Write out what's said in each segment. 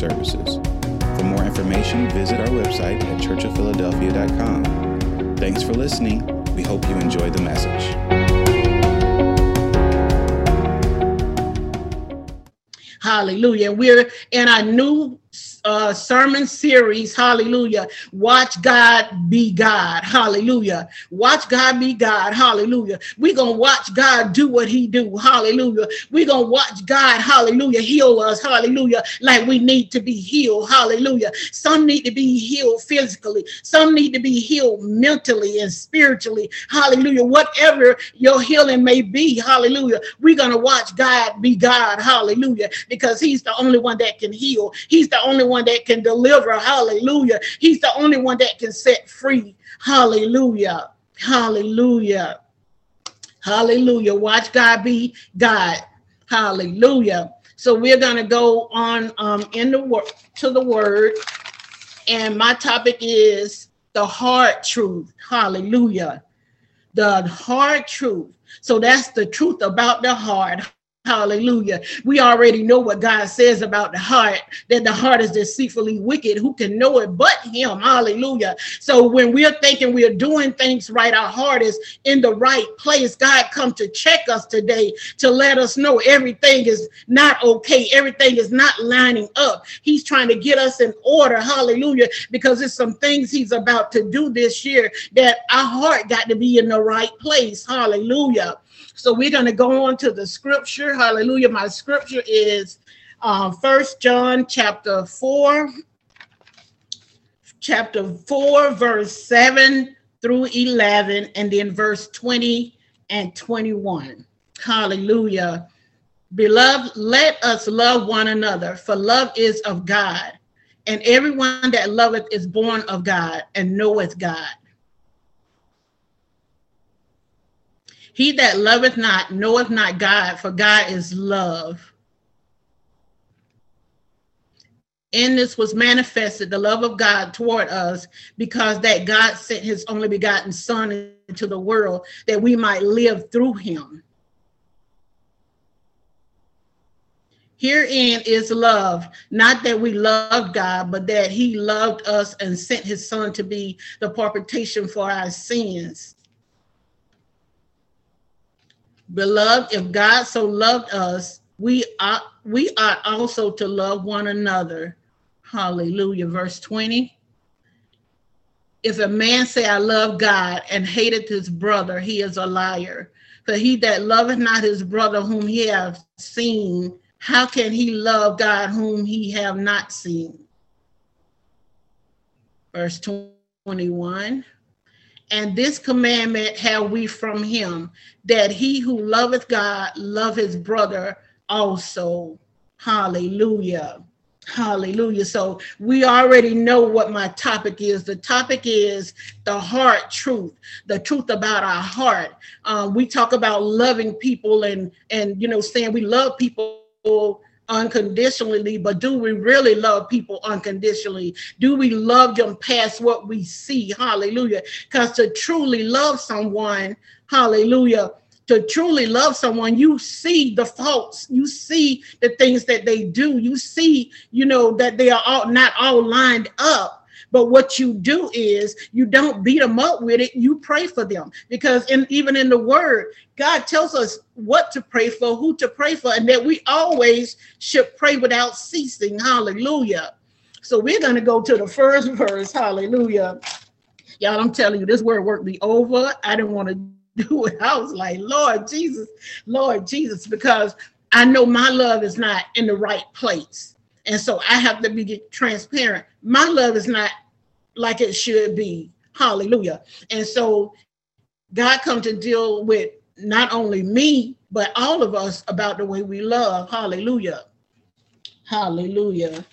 services. For more information, visit our website at churchofphiladelphia.com. Thanks for listening. We hope you enjoy the message. Hallelujah. We're in a new uh, sermon series. Hallelujah. Watch God be God. Hallelujah. Watch God be God. Hallelujah. We're going to watch God do what he do. Hallelujah. We're going to watch God, hallelujah, heal us. Hallelujah. Like we need to be healed. Hallelujah. Some need to be healed physically. Some need to be healed mentally and spiritually. Hallelujah. Whatever your healing may be. Hallelujah. We're going to watch God be God. Hallelujah. Because he's the only one that can heal. He's the only one that can deliver. Hallelujah. He's the only one that can set free. Hallelujah. Hallelujah. Hallelujah. Watch God be God. Hallelujah. So we're going to go on um, in the word to the word. And my topic is the hard truth. Hallelujah. The hard truth. So that's the truth about the heart. Hallelujah. We already know what God says about the heart, that the heart is deceitfully wicked. Who can know it but Him? Hallelujah. So when we're thinking we're doing things right, our heart is in the right place. God come to check us today to let us know everything is not okay. Everything is not lining up. He's trying to get us in order. Hallelujah. Because there's some things He's about to do this year that our heart got to be in the right place. Hallelujah. So we're going to go on to the scripture. Hallelujah. My scripture is uh, First John chapter 4, chapter 4, verse 7 through 11, and then verse 20 and 21. Hallelujah. Beloved, let us love one another, for love is of God. And everyone that loveth is born of God and knoweth God. He that loveth not knoweth not God, for God is love. In this was manifested the love of God toward us, because that God sent his only begotten Son into the world that we might live through him. Herein is love, not that we love God, but that he loved us and sent his son to be the propitiation for our sins. Beloved, if God so loved us, we are we are also to love one another. Hallelujah. Verse 20. If a man say, I love God and hateth his brother, he is a liar. For he that loveth not his brother whom he hath seen, how can he love God whom he have not seen? Verse 21. And this commandment have we from him, that he who loveth God love his brother also. Hallelujah. Hallelujah. So we already know what my topic is. The topic is the heart truth, the truth about our heart. Um, we talk about loving people and and you know saying we love people unconditionally, but do we really love people unconditionally? Do we love them past what we see? Hallelujah. Because to truly love someone, hallelujah, to truly love someone, you see the faults, you see the things that they do, you see, you know, that they are all not all lined up but what you do is you don't beat them up with it. You pray for them because in, even in the word, God tells us what to pray for, who to pray for, and that we always should pray without ceasing. Hallelujah. So we're going to go to the first verse. Hallelujah. Y'all, I'm telling you, this word work be over. I didn't want to do it. I was like, Lord Jesus, Lord Jesus, because I know my love is not in the right place. And so I have to be transparent. My love is not like it should be. Hallelujah. And so God come to deal with not only me, but all of us about the way we love. Hallelujah. Hallelujah.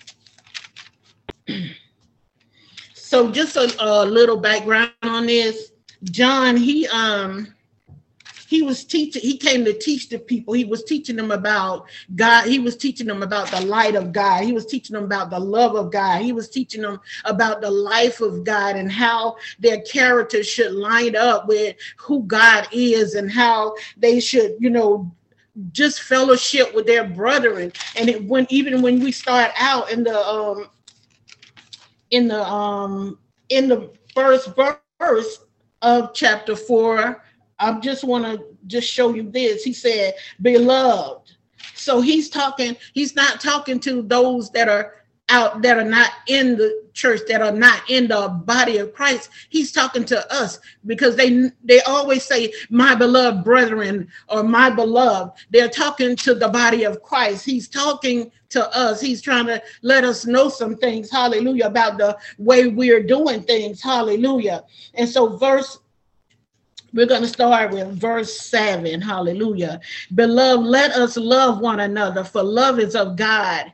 so just a, a little background on this. John, he um he was teaching he came to teach the people. He was teaching them about god. He was teaching them about the light of god. He was teaching them about the love of god. He was teaching them about the life of god and how their character should line up with who god is and how they should you know just fellowship with their brethren. And it when even when we start out in the um in the um in the first verse of chapter four, I just want to just show you this. He said, beloved. So he's talking, he's not talking to those that are out that are not in the church that are not in the body of Christ. He's talking to us because they they always say my beloved brethren or my beloved. They're talking to the body of Christ. He's talking to us. He's trying to let us know some things hallelujah about the way we're doing things hallelujah. And so verse we're going to start with verse 7. Hallelujah. Beloved, let us love one another, for love is of God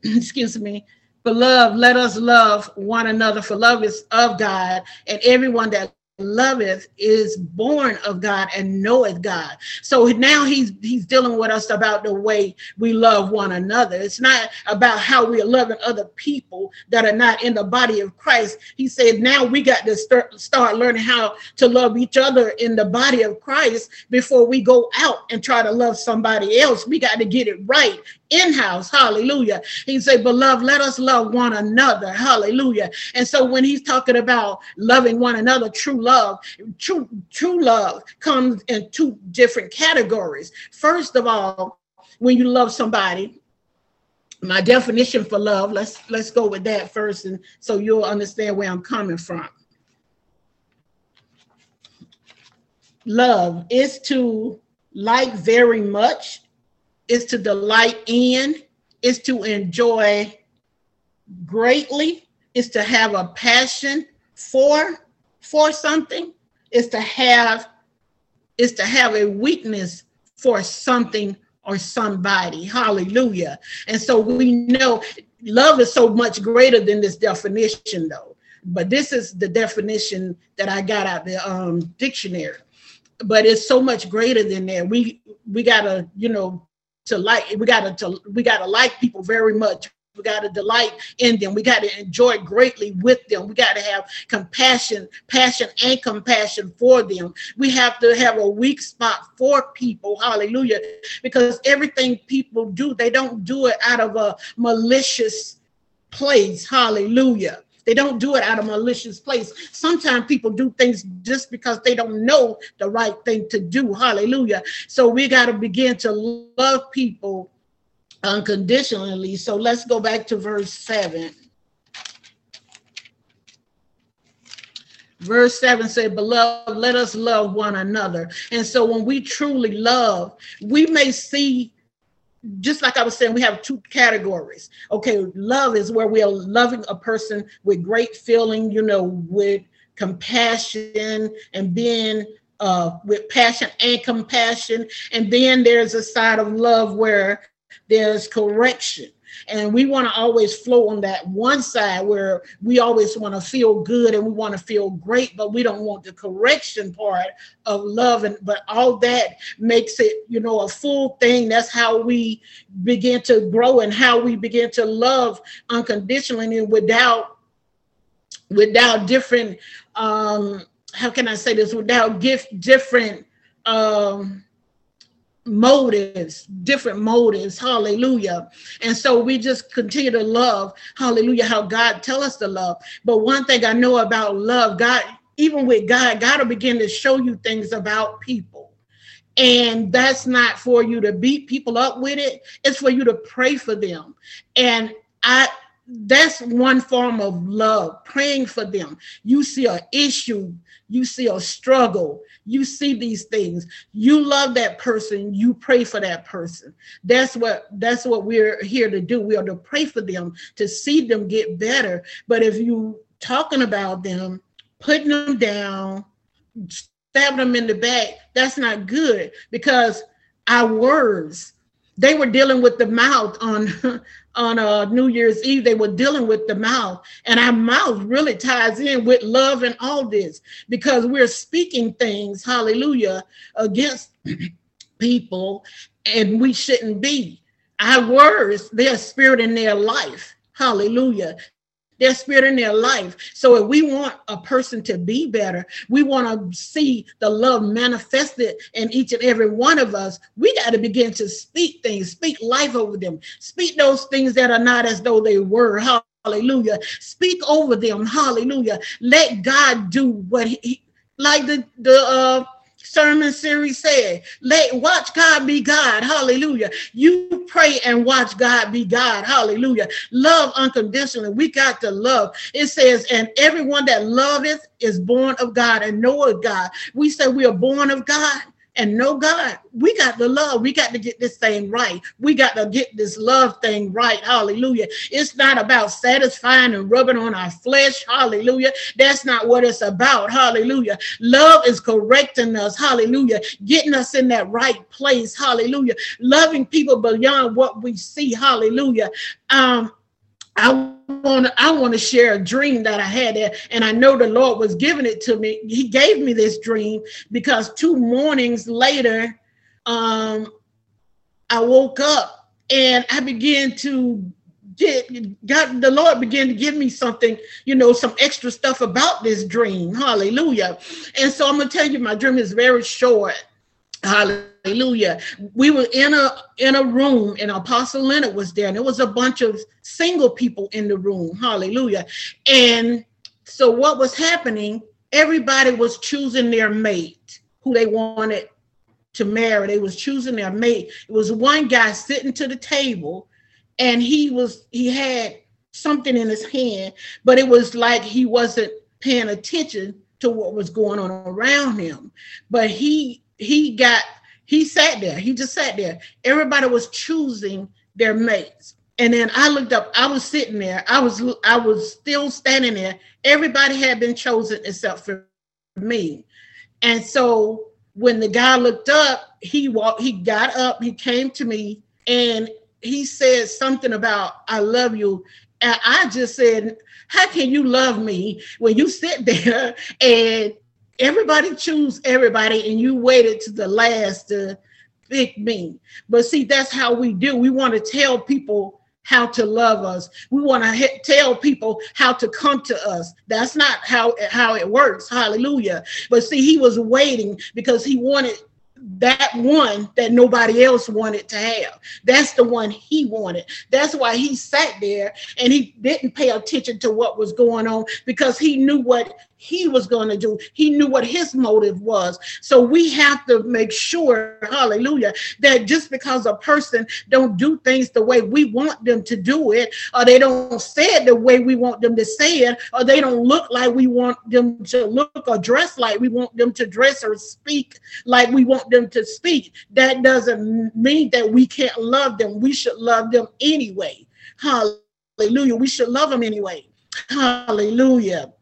excuse me, beloved, let us love one another, for love is of God, and everyone that loveth is born of God and knoweth God. So now he's he's dealing with us about the way we love one another. It's not about how we are loving other people that are not in the body of Christ. He said now we got to start, start learning how to love each other in the body of Christ before we go out and try to love somebody else. We got to get it right in-house hallelujah. He said beloved let us love one another hallelujah. And so when he's talking about loving one another true love true true love comes in two different categories. First of all when you love somebody my definition for love let's let's go with that first and so you'll understand where i'm coming from. Love is to like very much is to delight in, is to enjoy greatly, is to have a passion for for something, is to have is to have a weakness for something or somebody. Hallelujah. And so we know love is so much greater than this definition though. But this is the definition that I got out the um, dictionary. But it's so much greater than that. We we gotta, you know, to like we gotta to we gotta like people very much we got to delight in them. We got to enjoy greatly with them. We got to have compassion, passion, and compassion for them. We have to have a weak spot for people. Hallelujah. Because everything people do, they don't do it out of a malicious place. Hallelujah. They don't do it out of malicious place. Sometimes people do things just because they don't know the right thing to do. Hallelujah. So we got to begin to love people unconditionally. So let's go back to verse 7. Verse 7 said, Beloved, let us love one another. And so when we truly love, we may see just like I was saying, we have two categories. Okay, love is where we are loving a person with great feeling, you know, with compassion and being uh, with passion and compassion. And then there's a side of love where there's correction. And we want to always flow on that one side where we always want to feel good and we want to feel great, but we don't want the correction part of love. And but all that makes it, you know, a full thing. That's how we begin to grow and how we begin to love unconditionally and without without different um how can I say this without gift different um motives, different motives. Hallelujah. And so we just continue to love, hallelujah, how God tell us to love. But one thing I know about love, God, even with God, God will begin to show you things about people. And that's not for you to beat people up with it. It's for you to pray for them. And I that's one form of love, praying for them. You see an issue, you see a struggle, you see these things. You love that person, you pray for that person. That's what that's what we're here to do. We are to pray for them to see them get better. But if you talking about them, putting them down, stabbing them in the back, that's not good because our words they were dealing with the mouth on on uh, New Year's Eve. They were dealing with the mouth, and our mouth really ties in with love and all this because we're speaking things, hallelujah, against people, and we shouldn't be. Our words, their spirit in their life, hallelujah. Their spirit in their life. So if we want a person to be better, we want to see the love manifested in each and every one of us. We got to begin to speak things, speak life over them, speak those things that are not as though they were. Hallelujah. Speak over them. Hallelujah. Let God do what he, like the the uh sermon series said, let watch God be God. Hallelujah. You pray and watch God be God. Hallelujah. Love unconditionally. We got to love. It says, and everyone that loveth is born of God and knoweth God. We say we are born of God and know God. We got to love. We got to get this thing right. We got to get this love thing right. Hallelujah. It's not about satisfying and rubbing on our flesh. Hallelujah. That's not what it's about. Hallelujah. Love is correcting us. Hallelujah. Getting us in that right place. Hallelujah. Loving people beyond what we see. Hallelujah. Um, I want to I want to share a dream that I had there, and I know the Lord was giving it to me. He gave me this dream because two mornings later, um, I woke up and I began to get God. The Lord began to give me something, you know, some extra stuff about this dream. Hallelujah! And so I'm gonna tell you, my dream is very short. Hallelujah. We were in a in a room and Apostle Leonard was there and there was a bunch of single people in the room. Hallelujah. And so what was happening, everybody was choosing their mate who they wanted to marry. They was choosing their mate. It was one guy sitting to the table and he was he had something in his hand, but it was like he wasn't paying attention to what was going on around him. But he he got he sat there. He just sat there. Everybody was choosing their mates. And then i looked up. I was sitting there. I was i was still standing there. Everybody had been chosen except for me. And so when the guy looked up he walked he got up he came to me and he said something about i love you. And i just said how can you love me when you sit there and everybody choose everybody and you waited to the last to pick me. But see that's how we do. We want to tell people how to love us. We want to tell people how to come to us. That's not how how it works. Hallelujah. But see he was waiting because he wanted that one that nobody else wanted to have. That's the one he wanted. That's why he sat there and he didn't pay attention to what was going on because he knew what he was going to do. He knew what his motive was. So we have to make sure, hallelujah, that just because a person don't do things the way we want them to do it, or they don't say it the way we want them to say it, or they don't look like we want them to look or dress like we want them to dress or speak like we want them to speak, that doesn't mean that we can't love them. We should love them anyway. Hallelujah. We should love them anyway. Hallelujah.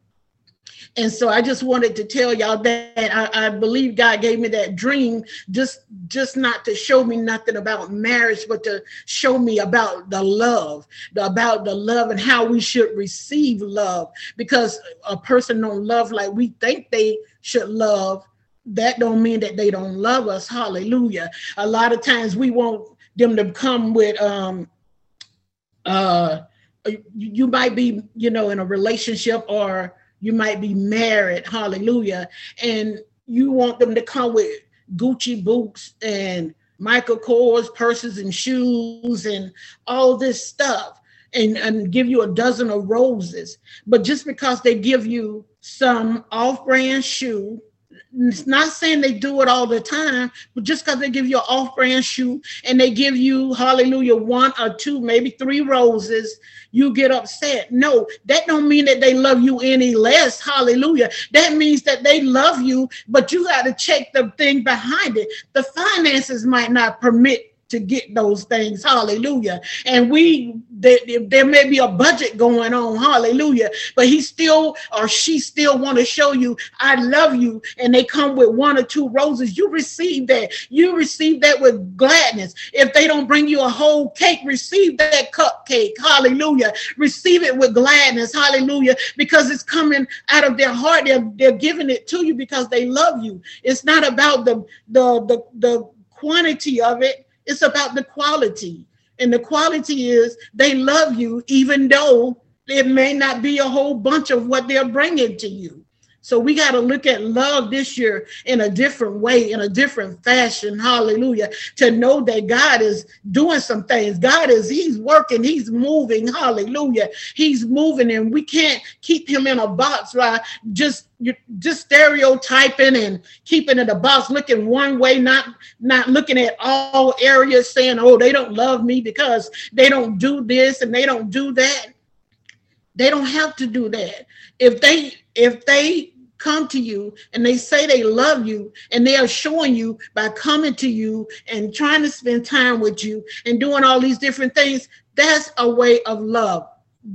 And so I just wanted to tell y'all that I, I, believe God gave me that dream just just not to show me nothing about marriage, but to show me about the love, the, about the love and how we should receive love. Because a person don't love like we think they should love. That don't mean that they don't love us. Hallelujah. A lot of times we want them to come with um uh you might be you know in a relationship or you might be married, hallelujah, and you want them to come with Gucci boots and Michael Kors purses and shoes and all this stuff and, and give you a dozen of roses. But just because they give you some off-brand shoe it's not saying they do it all the time, but just because they give you an off-brand shoe and they give you, hallelujah, one or two, maybe three roses, you get upset. No, that don't mean that they love you any less. Hallelujah. That means that they love you, but you got to check the thing behind it. The finances might not permit to get those things. Hallelujah. And we, there, there may be a budget going on. Hallelujah. But he still or she still want to show you, I love you. And they come with one or two roses. You receive that. You receive that with gladness. If they don't bring you a whole cake, receive that cupcake. Hallelujah. Receive it with gladness. Hallelujah. Because it's coming out of their heart. They're, they're giving it to you because they love you. It's not about the, the, the, the quantity of it it's about the quality. And the quality is they love you even though it may not be a whole bunch of what they're bringing to you. So we got to look at love this year in a different way, in a different fashion. Hallelujah. To know that God is doing some things. God is, He's working, He's moving. Hallelujah. He's moving, and we can't keep Him in a box, right? Just you just stereotyping and keeping it a box looking one way not not looking at all areas saying oh they don't love me because they don't do this and they don't do that. They don't have to do that. If they if they come to you and they say they love you and they are showing you by coming to you and trying to spend time with you and doing all these different things that's a way of love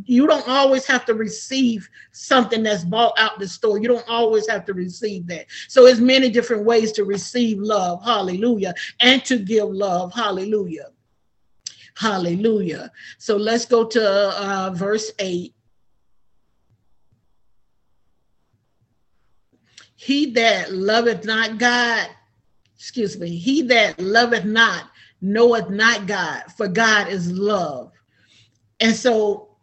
you don't always have to receive something that's bought out the store. You don't always have to receive that. So it's many different ways to receive love. Hallelujah. And to give love. Hallelujah. Hallelujah. So let's go to uh, verse 8 He that loveth not God, excuse me, he that loveth not knoweth not God, for God is love. And so,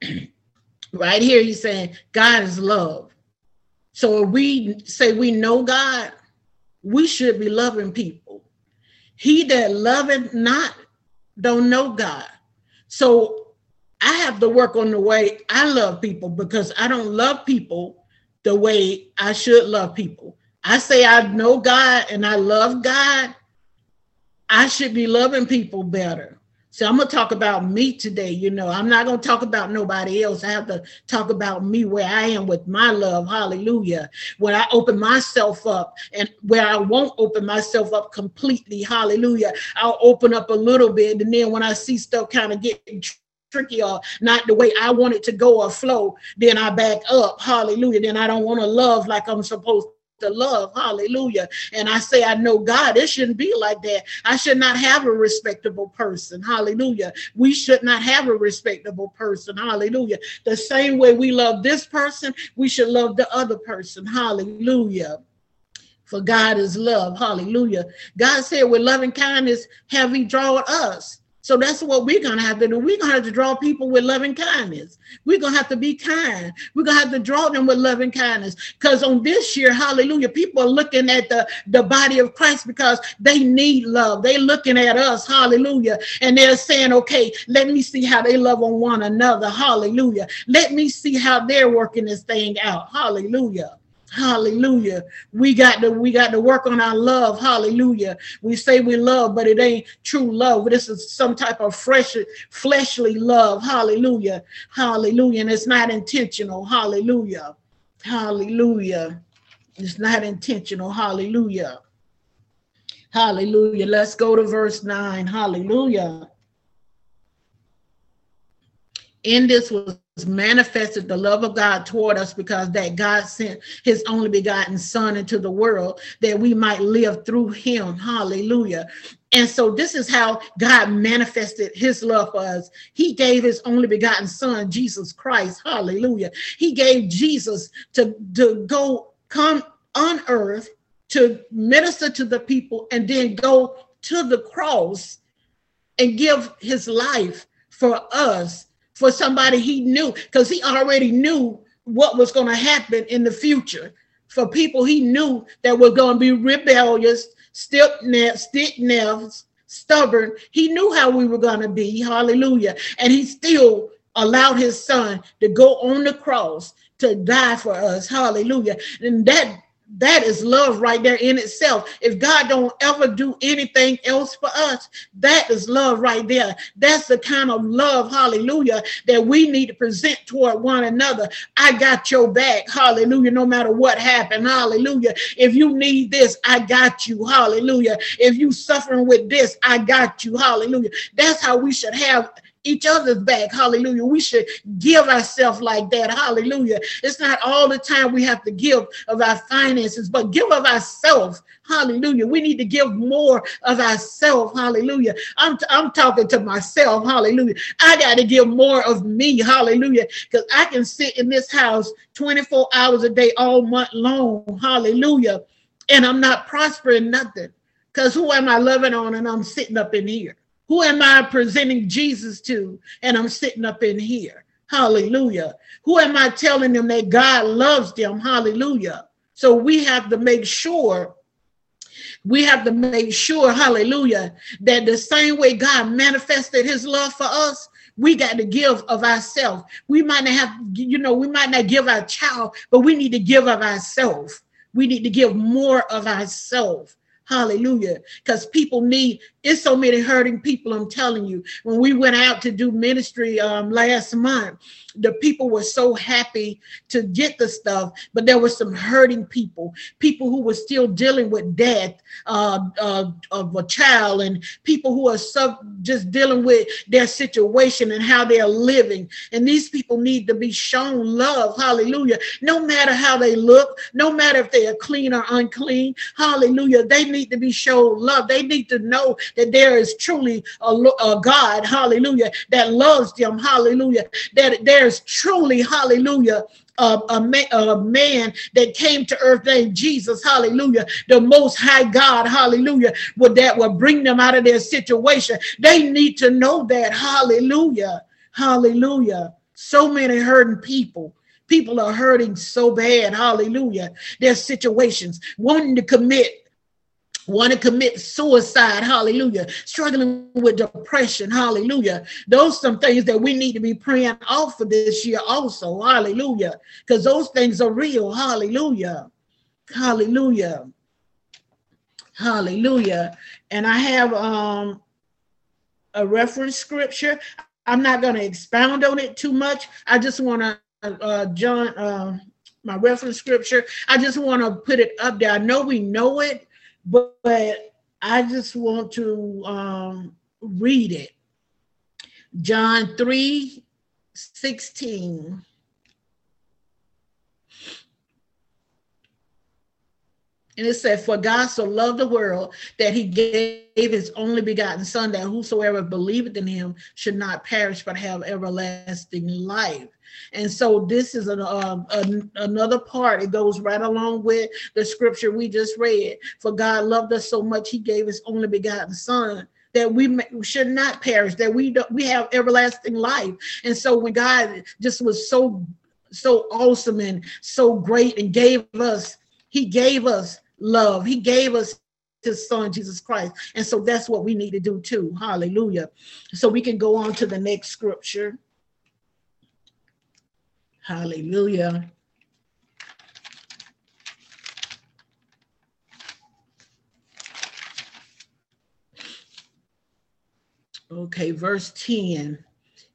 right here, he's saying God is love. So if we say we know God, we should be loving people. He that loveth not don't know God. So I have to work on the way I love people because I don't love people the way I should love people. I say I know God and I love God. I should be loving people better. So I'm gonna talk about me today. You know, I'm not gonna talk about nobody else. I have to talk about me where I am with my love. Hallelujah. When I open myself up and where I won't open myself up completely. Hallelujah. I'll open up a little bit. And then when I see stuff kind of getting tricky or not the way I want it to go or flow, then I back up. Hallelujah. Then I don't want to love like I'm supposed to love. Hallelujah. And I say, I know God, it shouldn't be like that. I should not have a respectable person. Hallelujah. We should not have a respectable person. Hallelujah. The same way we love this person, we should love the other person. Hallelujah. For God is love. Hallelujah. God said, with loving kindness have he drawn us. So that's what we're going to have to do. We're going to have to draw people with loving kindness. We're going to have to be kind. We're going to have to draw them with loving kindness. Because on this year, hallelujah, people are looking at the, the body of Christ because they need love. They're looking at us, hallelujah. And they're saying, okay, let me see how they love on one another. Hallelujah. Let me see how they're working this thing out. Hallelujah. Hallelujah. We got to we got to work on our love. Hallelujah. We say we love, but it ain't true love. This is some type of fresh fleshly love. Hallelujah. Hallelujah. And it's not intentional. Hallelujah. Hallelujah. It's not intentional. Hallelujah. Hallelujah. Let's go to verse 9. Hallelujah. In this was manifested the love of God toward us because that God sent his only begotten son into the world that we might live through him. Hallelujah. And so this is how God manifested his love for us. He gave his only begotten son, Jesus Christ. Hallelujah. He gave Jesus to, to go come on earth to minister to the people and then go to the cross and give his life for us for somebody he knew because he already knew what was going to happen in the future for people he knew that were going to be rebellious, stiff-necked, stubborn. He knew how we were going to be. Hallelujah. And he still allowed his son to go on the cross to die for us. Hallelujah. And that that is love right there in itself. If God don't ever do anything else for us, that is love right there. That's the kind of love, hallelujah, that we need to present toward one another. I got your back, hallelujah, no matter what happened, hallelujah. If you need this, I got you, hallelujah. If you suffering with this, I got you, hallelujah. That's how we should have each other's back. Hallelujah. We should give ourselves like that. Hallelujah. It's not all the time we have to give of our finances, but give of ourselves. Hallelujah. We need to give more of ourselves. Hallelujah. I'm, t- I'm talking to myself. Hallelujah. I got to give more of me. Hallelujah. Because I can sit in this house 24 hours a day all month long. Hallelujah. And I'm not prospering nothing. Because who am I loving on and I'm sitting up in here? Who am I presenting Jesus to? And I'm sitting up in here. Hallelujah. Who am I telling them that God loves them? Hallelujah. So we have to make sure we have to make sure, hallelujah, that the same way God manifested his love for us, we got to give of ourselves. We might not have, you know, we might not give our child, but we need to give of ourselves. We need to give more of ourselves. Hallelujah. Because people need, it's so many hurting people, I'm telling you. When we went out to do ministry um, last month, the people were so happy to get the stuff, but there were some hurting people, people who were still dealing with death uh, of a child, and people who are sub- just dealing with their situation and how they're living. And these people need to be shown love. Hallelujah. No matter how they look, no matter if they are clean or unclean. Hallelujah. They need to be shown love. They need to know that there is truly a, a God. Hallelujah. That loves them. Hallelujah. That there's truly, hallelujah, a, a, a, man that came to earth named Jesus, hallelujah, the most high God, hallelujah, would that will bring them out of their situation. They need to know that, hallelujah, hallelujah. So many hurting people. People are hurting so bad, hallelujah. Their situations, wanting to commit want to commit suicide, hallelujah, struggling with depression, hallelujah. Those some things that we need to be praying off for this year also, hallelujah, because those things are real, hallelujah, hallelujah, hallelujah. And I have um a reference scripture. I'm not going to expound on it too much. I just want to uh, John uh, my reference scripture. I just want to put it up there. I know we know it, but, but I just want to um, read it. John 3 16. And it said, For God so loved the world that he gave his only begotten Son, that whosoever believeth in him should not perish but have everlasting life. And so this is an, uh, another part. It goes right along with the scripture we just read. For God loved us so much, he gave his only begotten Son that we should not perish, that we don't, we have everlasting life. And so when God just was so so awesome and so great and gave us, he gave us love. He gave us his son Jesus Christ. And so that's what we need to do too. Hallelujah. So we can go on to the next scripture. Hallelujah. Okay, verse 10.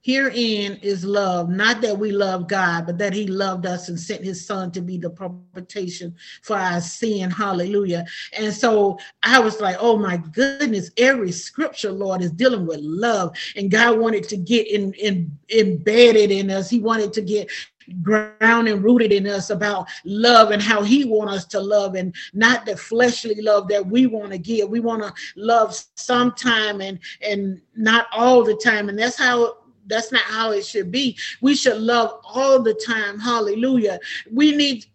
Herein is love, not that we love God, but that He loved us and sent His Son to be the propitiation for our sin. Hallelujah. And so I was like, oh my goodness, every scripture, Lord, is dealing with love. And God wanted to get in, in embedded in us. He wanted to get ground and rooted in us about love and how he want us to love and not the fleshly love that we want to give we want to love sometime and and not all the time and that's how that's not how it should be. We should love all the time. Hallelujah. We need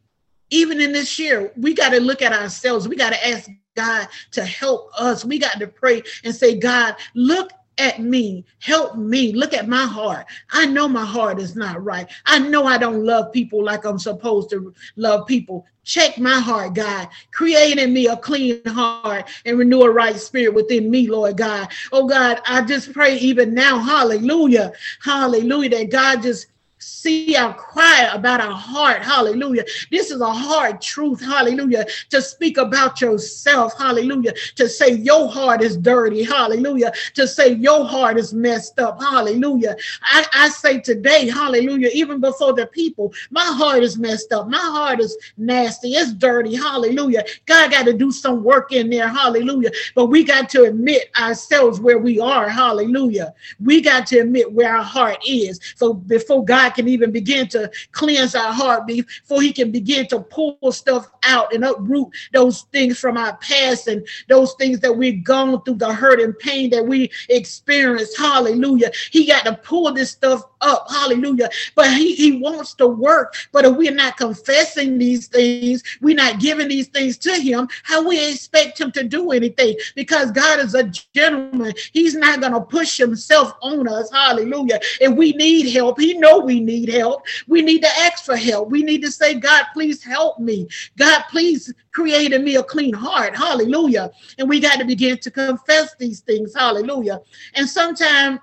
even in this year we got to look at ourselves. We got to ask God to help us. We got to pray and say, God, look at me. Help me. Look at my heart. I know my heart is not right. I know I don't love people like I'm supposed to love people. Check my heart, God. Create in me a clean heart and renew a right spirit within me, Lord God. Oh God, I just pray even now, hallelujah, hallelujah, that God just see our cry about our heart. Hallelujah. This is a hard truth. Hallelujah. To speak about yourself. Hallelujah. To say your heart is dirty. Hallelujah. To say your heart is messed up. Hallelujah. I, I say today, hallelujah, even before the people, my heart is messed up. My heart is nasty. It's dirty. Hallelujah. God got to do some work in there. Hallelujah. But we got to admit ourselves where we are. Hallelujah. We got to admit where our heart is. So before God can even begin to cleanse our heart before he can begin to pull stuff out and uproot those things from our past and those things that we've gone through, the hurt and pain that we experienced. Hallelujah. He got to pull this stuff up. Hallelujah. But he, he wants to work. But if we're not confessing these things, we're not giving these things to him, how we expect him to do anything? Because God is a gentleman. He's not going to push himself on us. Hallelujah. If we need help, he know we need help. We need to ask for help. We need to say, God, please help me. God, please create in me a clean heart. Hallelujah. And we got to begin to confess these things. Hallelujah. And sometimes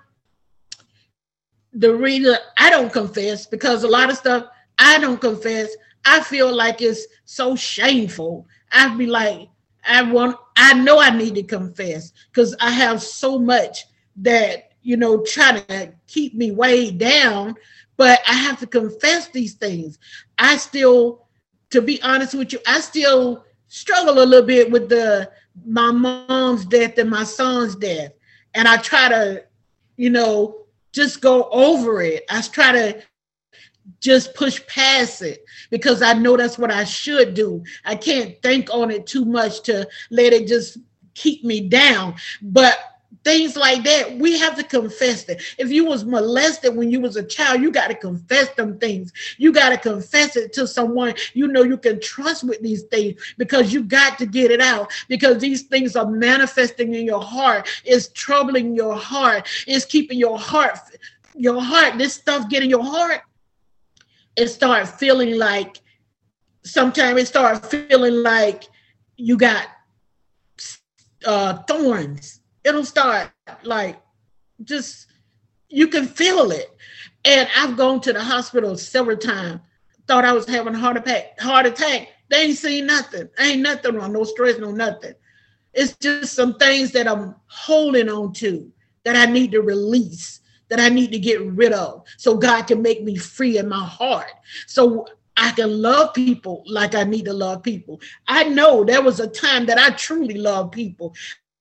the reason I don't confess because a lot of stuff I don't confess. I feel like it's so shameful. I'd be like, I want, I know I need to confess because I have so much that, you know, trying to keep me weighed down, but I have to confess these things. I still, to be honest with you, I still struggle a little bit with the my mom's death and my son's death. And I try to, you know, just go over it. I try to just push past it because I know that's what I should do. I can't think on it too much to let it just keep me down. But things like that we have to confess that. If you was molested when you was a child you got to confess them things. You got to confess it to someone you know you can trust with these things because you got to get it out because these things are manifesting in your heart. It's troubling your heart. It's keeping your heart your heart this stuff getting your heart. It start feeling like sometimes it start feeling like you got uh, thorns. It'll start like just you can feel it. And I've gone to the hospital several times. Thought I was having a heart attack. Heart attack. They ain't seen nothing. Ain't nothing wrong. No stress. No nothing. It's just some things that I'm holding on to that I need to release that I need to get rid of so God can make me free in my heart. So I can love people like I need to love people. I know there was a time that I truly loved people.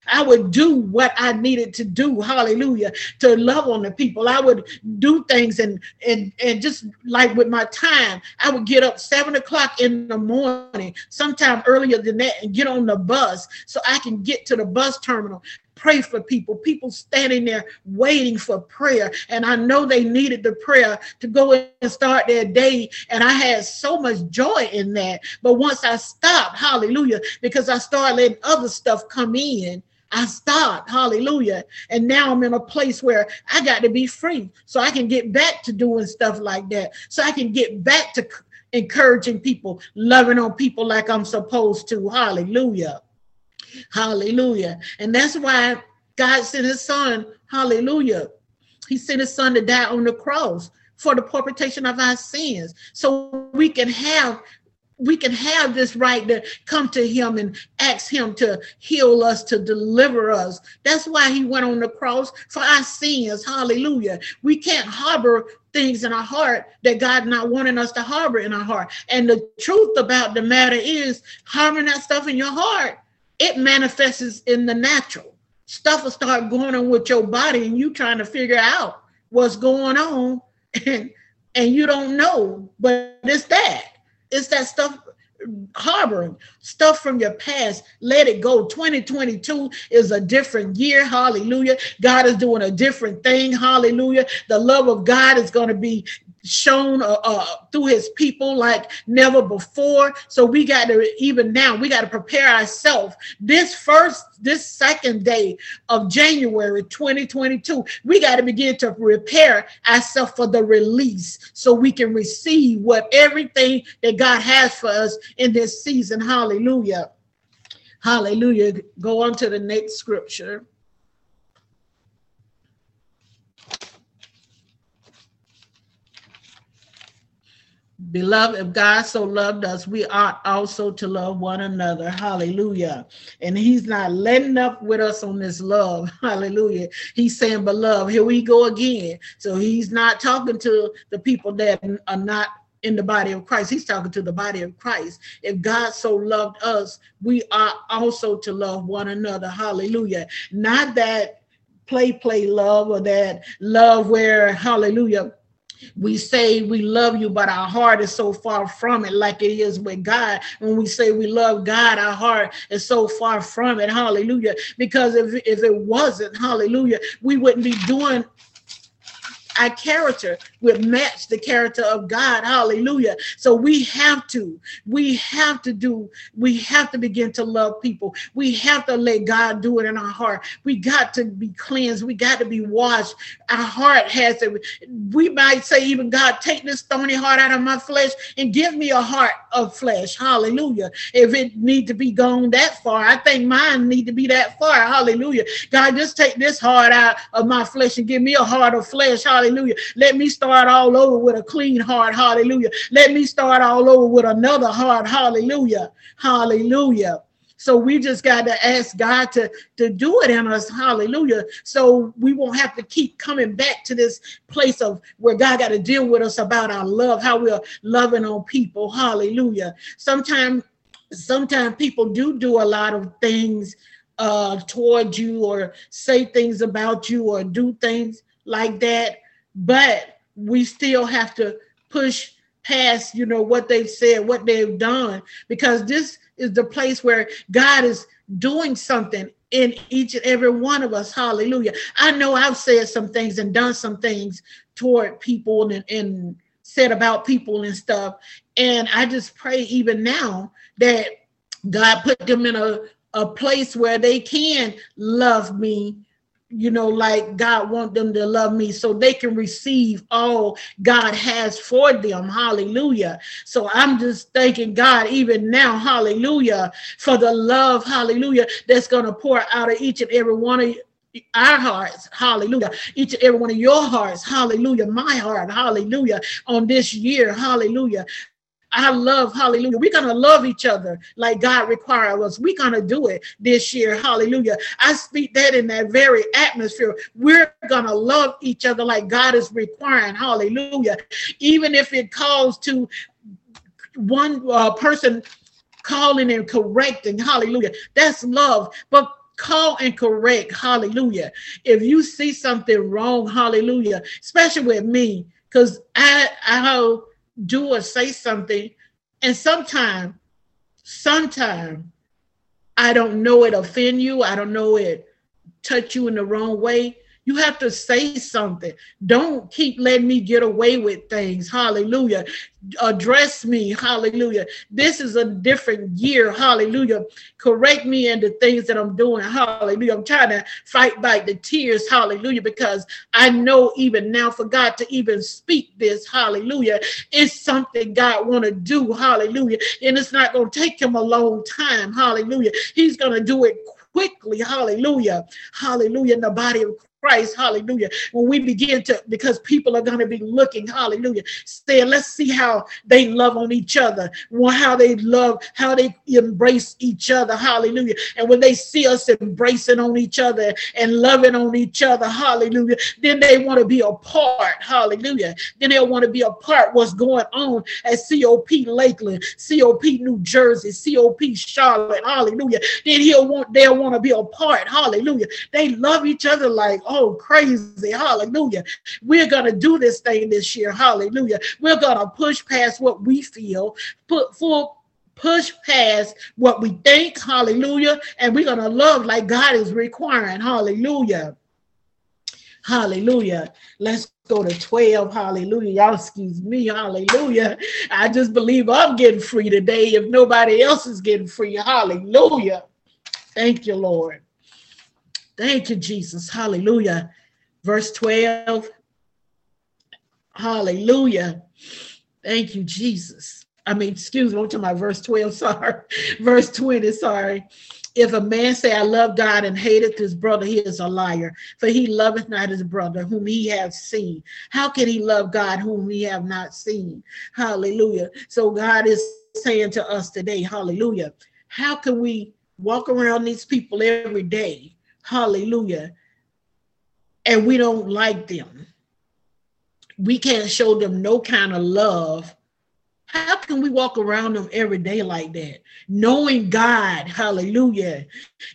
I would do what I needed to do, hallelujah, to love on the people. I would do things and and and just like with my time, I would get up seven o'clock in the morning, sometime earlier than that, and get on the bus so I can get to the bus terminal pray for people, people standing there waiting for prayer. And I know they needed the prayer to go and start their day. And I had so much joy in that. But once I stopped, hallelujah, because I started letting other stuff come in. I stopped, hallelujah. And now I'm in a place where I got to be free so I can get back to doing stuff like that. So I can get back to encouraging people, loving on people like I'm supposed to. Hallelujah. Hallelujah. And that's why God sent his son. Hallelujah. He sent his son to die on the cross for the propitiation of our sins. So we can have we can have this right to come to him and ask him to heal us, to deliver us. That's why he went on the cross for our sins. Hallelujah. We can't harbor things in our heart that God not wanting us to harbor in our heart. And the truth about the matter is harboring that stuff in your heart it manifests in the natural. Stuff will start going on with your body, and you trying to figure out what's going on, and and you don't know, but it's that. It's that stuff harboring stuff from your past. Let it go. 2022 is a different year. Hallelujah. God is doing a different thing. Hallelujah. The love of God is going to be shown uh, uh, through his people like never before. So we got to, even now, we got to prepare ourselves. This first, this second day of January 2022, we got to begin to prepare ourselves for the release so we can receive what everything that God has for us in this season. Hallelujah. Hallelujah. Go on to the next scripture. Beloved, if God so loved us, we ought also to love one another. Hallelujah. And He's not letting up with us on this love. Hallelujah. He's saying, Beloved, here we go again. So He's not talking to the people that are not in the body of Christ. He's talking to the body of Christ. If God so loved us, we are also to love one another. Hallelujah. Not that play, play love or that love where, hallelujah we say we love you, but our heart is so far from it, like it is with God. When we say we love God, our heart is so far from it. Hallelujah. Because if, if it wasn't, hallelujah, we wouldn't be doing our character would match the character of God. Hallelujah. So we have to, we have to do, we have to begin to love people. We have to let God do it in our heart. We got to be cleansed. We got to be washed. Our heart has to, we might say, even God, take this thorny heart out of my flesh and give me a heart of flesh. Hallelujah. If it need to be gone that far, I think mine need to be that far. Hallelujah. God, just take this heart out of my flesh and give me a heart of flesh. Hallelujah. Let me start all over with a clean heart. Hallelujah. Let me start all over with another heart. Hallelujah. Hallelujah. So we just got to ask God to, to do it in us. Hallelujah. So we won't have to keep coming back to this place of where God got to deal with us about our love, how we're loving on people. Hallelujah. Sometimes sometimes people do do a lot of things uh, towards you or say things about you or do things like that. But we still have to push past, you know, what they've said, what they've done, because this is the place where God is doing something in each and every one of us. Hallelujah. I know I've said some things and done some things toward people and, and said about people and stuff. And I just pray even now that God put them in a, a place where they can love me you know like god want them to love me so they can receive all god has for them hallelujah so i'm just thanking god even now hallelujah for the love hallelujah that's going to pour out of each and every one of our hearts, hallelujah. Each and every one of your hearts, hallelujah. My heart, hallelujah. On this year, hallelujah. I love, hallelujah. We're going to love each other like God requires us. We're going to do it this year, hallelujah. I speak that in that very atmosphere. We're going to love each other like God is requiring, hallelujah. Even if it calls to one uh, person calling and correcting, hallelujah. That's love. But call and correct, hallelujah. If you see something wrong, hallelujah, especially with me, because I, I do or say something, and sometime, sometime, I don't know it offend you. I don't know it touch you in the wrong way. You have to say something. Don't keep letting me get away with things. Hallelujah. Address me. Hallelujah. This is a different year. Hallelujah. Correct me in the things that I'm doing. Hallelujah. I'm trying to fight back the tears. Hallelujah. Because I know even now for God to even speak this. Hallelujah. It's something God want to do. Hallelujah. And it's not going to take him a long time. Hallelujah. He's going to do it quickly. Hallelujah. Hallelujah. In the body of Christ, hallelujah. When we begin to, because people are going to be looking, hallelujah, saying, let's see how they love on each other, how they love, how they embrace each other, hallelujah. And when they see us embracing on each other and loving on each other, hallelujah, then they want to be a part, hallelujah. Then they'll want to be a part what's going on at COP Lakeland, COP New Jersey, COP Charlotte, hallelujah. Then he'll want, they'll want to be a part, hallelujah. They love each other like, oh, crazy. Hallelujah. We're going to do this thing this year. Hallelujah. We're going to push past what we feel, put full push past what we think, hallelujah, and we're going to love like God is requiring, hallelujah. Hallelujah. Let's go to 12. Hallelujah. Y'all excuse me. Hallelujah. I just believe I'm getting free today if nobody else is getting free. Hallelujah. Thank you, Lord. Thank you, Jesus. Hallelujah. Verse 12. Hallelujah. Thank you, Jesus. I mean, excuse me, I'm talking about verse 12, sorry. Verse 20, sorry. If a man say, I love God and hateth his brother, he is a liar. For he loveth not his brother whom he hath seen. How can he love God whom he have not seen? Hallelujah. So God is saying to us today, hallelujah. How can we walk around these people every day Hallelujah. And we don't like them. We can't show them no kind of love how can we walk around them every day like that? Knowing God, hallelujah,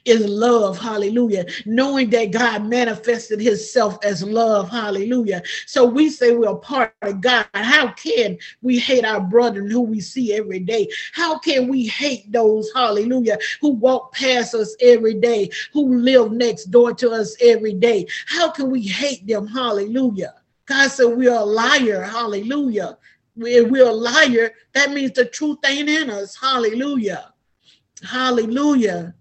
is love, hallelujah. Knowing that God manifested himself as love, hallelujah. So we say we're part of God. How can we hate our brother who we see every day? How can we hate those, hallelujah, who walk past us every day, who live next door to us every day? How can we hate them, hallelujah? God said we're a liar. Hallelujah. We're, we're a liar. That means the truth ain't in us. Hallelujah. Hallelujah.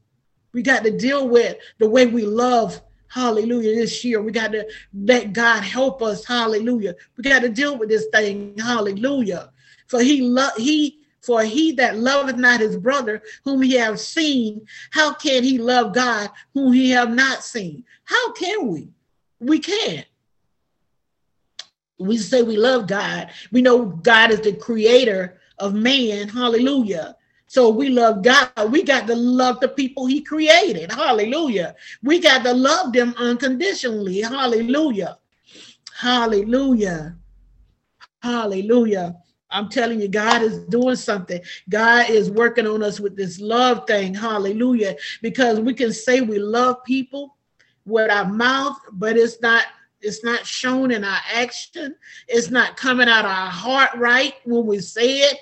We got to deal with the way we love. Hallelujah. This year, we got to let God help us. Hallelujah. We got to deal with this thing. Hallelujah. For he love he for he that loveth not his brother whom he have seen, how can he love God whom he have not seen? How can we? We can't. We say we love God. We know God is the creator of man. Hallelujah. So we love God. We got to love the people he created. Hallelujah. We got to love them unconditionally. Hallelujah. Hallelujah. Hallelujah. I'm telling you, God is doing something. God is working on us with this love thing. Hallelujah. Because we can say we love people with our mouth, but it's not it's not shown in our action. It's not coming out of our heart right when we say it.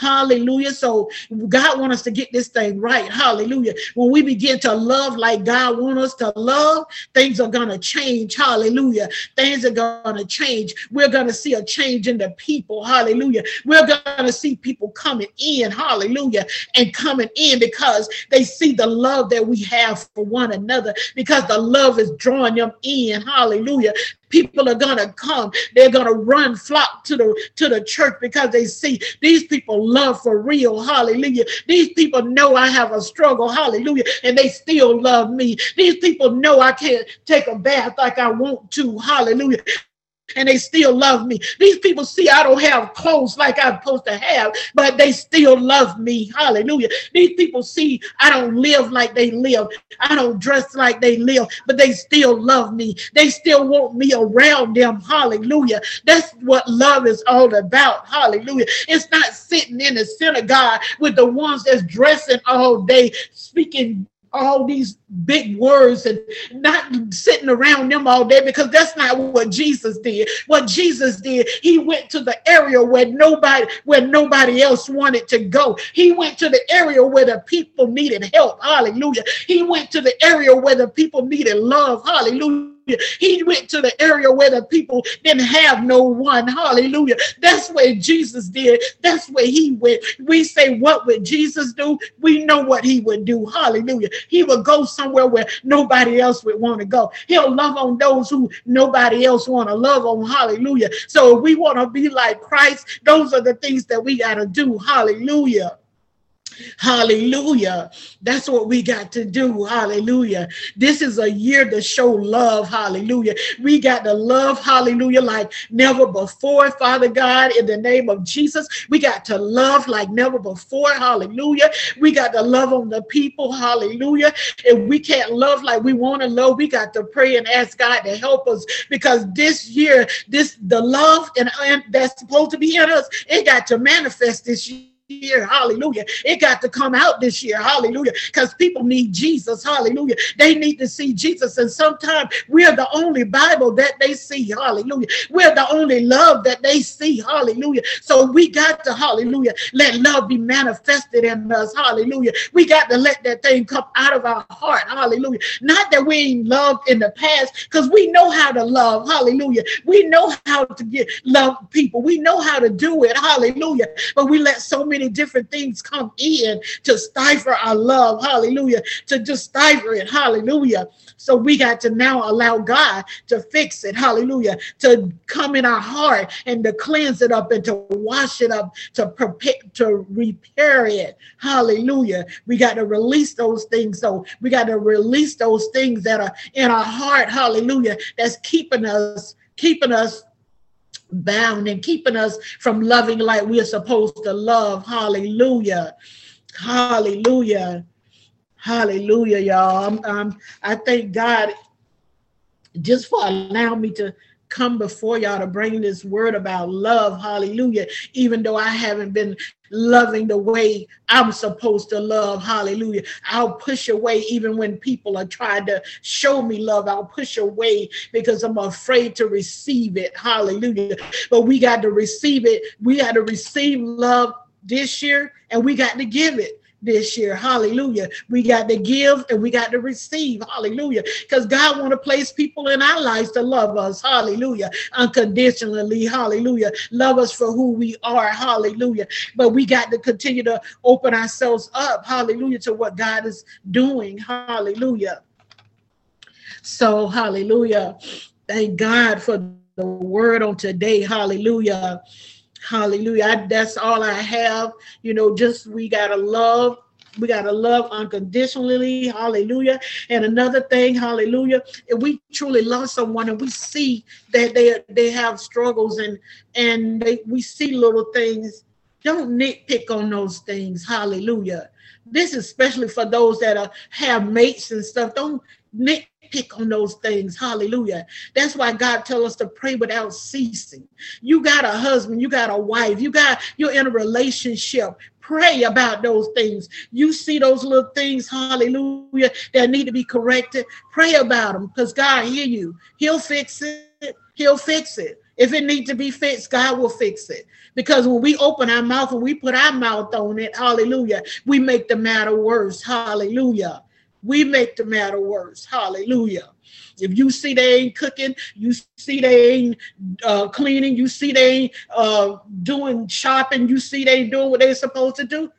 Hallelujah. So God wants us to get this thing right. Hallelujah. When we begin to love like God wants us to love, things are going to change. Hallelujah. Things are going to change. We're going to see a change in the people. Hallelujah. We're going to see people coming in. Hallelujah. And coming in because they see the love that we have for one another because the love is drawing them in. Hallelujah people are gonna come. They're gonna run flock to the to the church because they see these people love for real. Hallelujah. These people know i have a struggle. Hallelujah. And they still love me. These people know i can't take a bath like i want to. Hallelujah and they still love me. These people see I don't have clothes like I'm supposed to have, but they still love me. Hallelujah. These people see I don't live like they live. I don't dress like they live, but they still love me. They still want me around them. Hallelujah. That's what love is all about. Hallelujah. It's not sitting in the synagogue with the ones that's dressing all day, speaking all these big words and not sitting around them all day because that's not what Jesus did. What Jesus did, he went to the area where nobody where nobody else wanted to go. He went to the area where the people needed help. Hallelujah. He went to the area where the people needed love. Hallelujah. He went to the area where the people didn't have no one. Hallelujah. That's where Jesus did. That's where he went. We say, What would Jesus do? We know what he would do. Hallelujah. He would go somewhere where nobody else would want to go. He'll love on those who nobody else want to love on. Hallelujah. So if we want to be like Christ. Those are the things that we got to do. Hallelujah. Hallelujah. That's what we got to do. Hallelujah. This is a year to show love. Hallelujah. We got to love. Hallelujah. Like never before, Father God, in the name of Jesus. We got to love like never before. Hallelujah. We got to love on the people. Hallelujah. If we can't love like we want to love, we got to pray and ask God to help us because this year, this the love and, and that's supposed to be in us, it got to manifest this year year. Hallelujah. It got to come out this year. Hallelujah. Because people need Jesus. Hallelujah. They need to see Jesus. And sometimes we're the only Bible that they see. Hallelujah. We're the only love that they see. Hallelujah. So we got to, hallelujah, let love be manifested in us. Hallelujah. We got to let that thing come out of our heart. Hallelujah. Not that we ain't loved in the past, because we know how to love. Hallelujah. We know how to get love people. We know how to do it. Hallelujah. But we let so many many different things come in to stifle our love. Hallelujah. To just stifle it. Hallelujah. So we got to now allow God to fix it. Hallelujah. To come in our heart and to cleanse it up and to wash it up, to prepare, to repair it. Hallelujah. We got to release those things. So we got to release those things that are in our heart. Hallelujah. That's keeping us, keeping us bound and keeping us from loving like we're supposed to love. Hallelujah. Hallelujah. Hallelujah, y'all. I'm, um, I thank God just for allowing me to come before y'all to bring this word about love. Hallelujah. Even though I haven't been loving the way I'm supposed to love. Hallelujah. I'll push away even when people are trying to show me love. I'll push away because I'm afraid to receive it. Hallelujah. But we got to receive it. We got to receive love this year and we got to give it. This year. Hallelujah. We got to give and we got to receive. Hallelujah. Because God want to place people in our lives to love us. Hallelujah. Unconditionally. Hallelujah. Love us for who we are. Hallelujah. But we got to continue to open ourselves up. Hallelujah. To what God is doing. Hallelujah. So, hallelujah. Thank God for the word on today. Hallelujah. Hallelujah. I, that's all I have. You know, just we got to love. We got to love unconditionally. Hallelujah. And another thing, hallelujah. If we truly love someone and we see that they they have struggles and and they, we see little things, don't nitpick on those things. Hallelujah. This is especially for those that are, have mates and stuff. Don't nit pick on those things. Hallelujah. That's why God tell us to pray without ceasing. You got a husband, you got a wife, you got you're in a relationship. Pray about those things. You see those little things, hallelujah, that need to be corrected. Pray about them because God hear you. He'll fix it. He'll fix it. If it needs to be fixed, God will fix it. Because when we open our mouth and we put our mouth on it, hallelujah, we make the matter worse. Hallelujah we make the matter worse. Hallelujah. If you see they ain't cooking, you see they ain't uh, cleaning, you see they ain't uh, doing shopping, you see they ain't doing what they're supposed to do,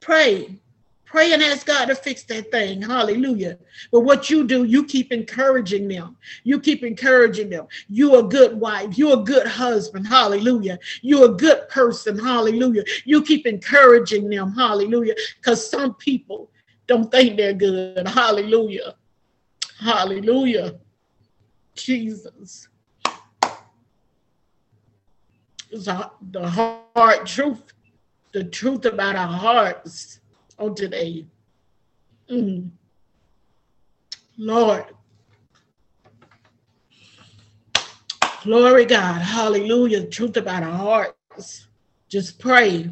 pray. Pray and ask God to fix that thing. Hallelujah. But what you do, you keep encouraging them. You keep encouraging them. You're a good wife. You're a good husband. Hallelujah. You're a good person. Hallelujah. You keep encouraging them. Hallelujah. Because some people, don't think they're good. Hallelujah. Hallelujah. Jesus. It's the hard truth, the truth about our hearts on today. Mm. Lord. Glory God. Hallelujah. Truth about our hearts. Just pray.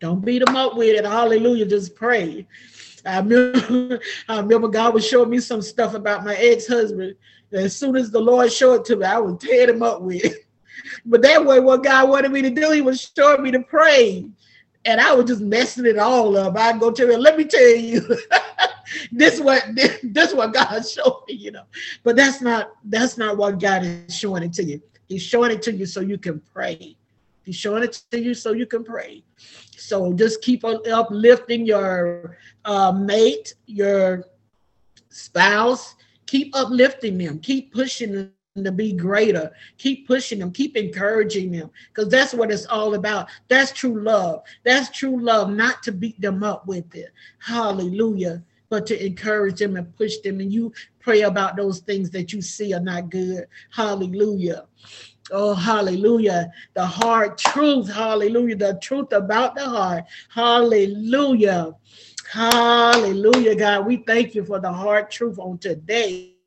Don't beat them up with it. Hallelujah. Just pray. I remember, I remember God was showing me some stuff about my ex-husband. As soon as the Lord showed it to me, I would tear him up with it. But that way, what God wanted me to do, He was showing me to pray. And I was just messing it all up. I'd go to him, let me tell you, this what this, this what God showed me, you know. But that's not that's not what God is showing it to you. He's showing it to you so you can pray. He's showing it to you so you can pray. So just keep on uplifting your uh, mate, your spouse. Keep uplifting them. Keep pushing them to be greater. Keep pushing them. Keep encouraging them because that's what it's all about. That's true love. That's true love, not to beat them up with it. Hallelujah. But to encourage them and push them. And you pray about those things that you see are not good. Hallelujah. Oh, hallelujah. The hard truth. Hallelujah. The truth about the heart. Hallelujah. Hallelujah, God. We thank you for the hard truth on today.